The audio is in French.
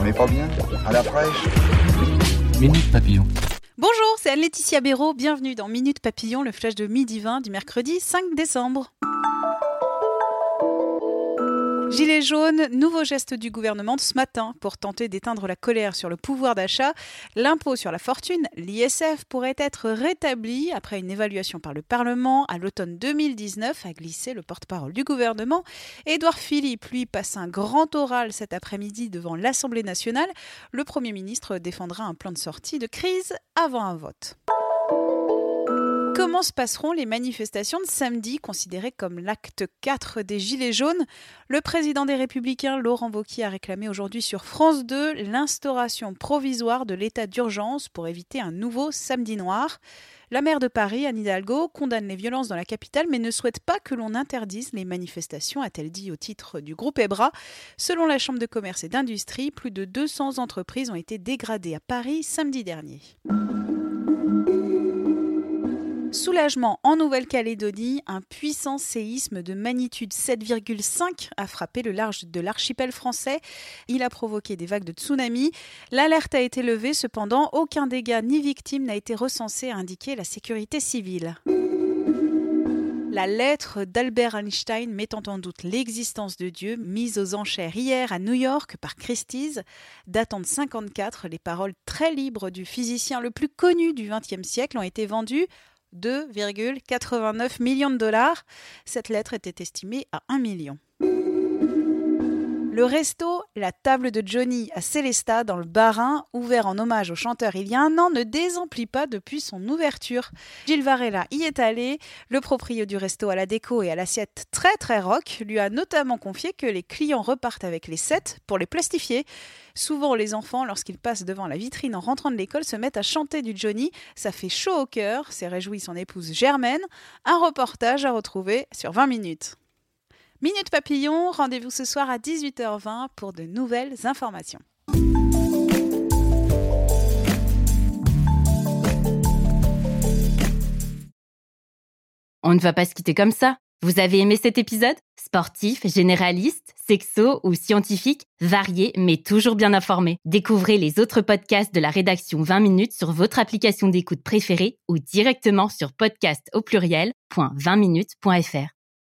On n'est pas bien À la fraîche Minute Papillon. Bonjour, c'est Anne-Laetitia Béraud. Bienvenue dans Minute Papillon, le flash de midi 20 du mercredi 5 décembre. Gilets jaunes, nouveau geste du gouvernement de ce matin pour tenter d'éteindre la colère sur le pouvoir d'achat. L'impôt sur la fortune, l'ISF, pourrait être rétabli après une évaluation par le Parlement à l'automne 2019, a glissé le porte-parole du gouvernement. Édouard Philippe, lui, passe un grand oral cet après-midi devant l'Assemblée nationale. Le Premier ministre défendra un plan de sortie de crise avant un vote. Comment se passeront les manifestations de samedi, considérées comme l'acte 4 des Gilets jaunes? Le président des Républicains, Laurent Wauquiez, a réclamé aujourd'hui sur France 2 l'instauration provisoire de l'état d'urgence pour éviter un nouveau samedi noir. La maire de Paris, Anne Hidalgo, condamne les violences dans la capitale, mais ne souhaite pas que l'on interdise les manifestations, a-t-elle dit au titre du groupe EBRA. Selon la Chambre de commerce et d'industrie, plus de 200 entreprises ont été dégradées à Paris samedi dernier. Soulagement en Nouvelle-Calédonie, un puissant séisme de magnitude 7,5 a frappé le large de l'archipel français. Il a provoqué des vagues de tsunami. L'alerte a été levée, cependant, aucun dégât ni victime n'a été recensé, a indiqué la sécurité civile. La lettre d'Albert Einstein mettant en doute l'existence de Dieu, mise aux enchères hier à New York par Christie's, datant de 54, les paroles très libres du physicien le plus connu du XXe siècle ont été vendues 2,89 millions de dollars. Cette lettre était estimée à 1 million. Le resto La Table de Johnny à Célestat dans le Bas-Rhin, ouvert en hommage au chanteur il y a un an, ne désemplit pas depuis son ouverture. Gilles Varela y est allé. Le proprio du resto à la déco et à l'assiette très très rock lui a notamment confié que les clients repartent avec les sets pour les plastifier. Souvent, les enfants, lorsqu'ils passent devant la vitrine en rentrant de l'école, se mettent à chanter du Johnny. Ça fait chaud au cœur, s'est réjouie son épouse Germaine. Un reportage à retrouver sur 20 minutes. Minute Papillon, rendez-vous ce soir à 18h20 pour de nouvelles informations. On ne va pas se quitter comme ça. Vous avez aimé cet épisode? Sportif, généraliste, sexo ou scientifique, varié mais toujours bien informé. Découvrez les autres podcasts de la rédaction 20 minutes sur votre application d'écoute préférée ou directement sur podcast au pluriel.20minutes.fr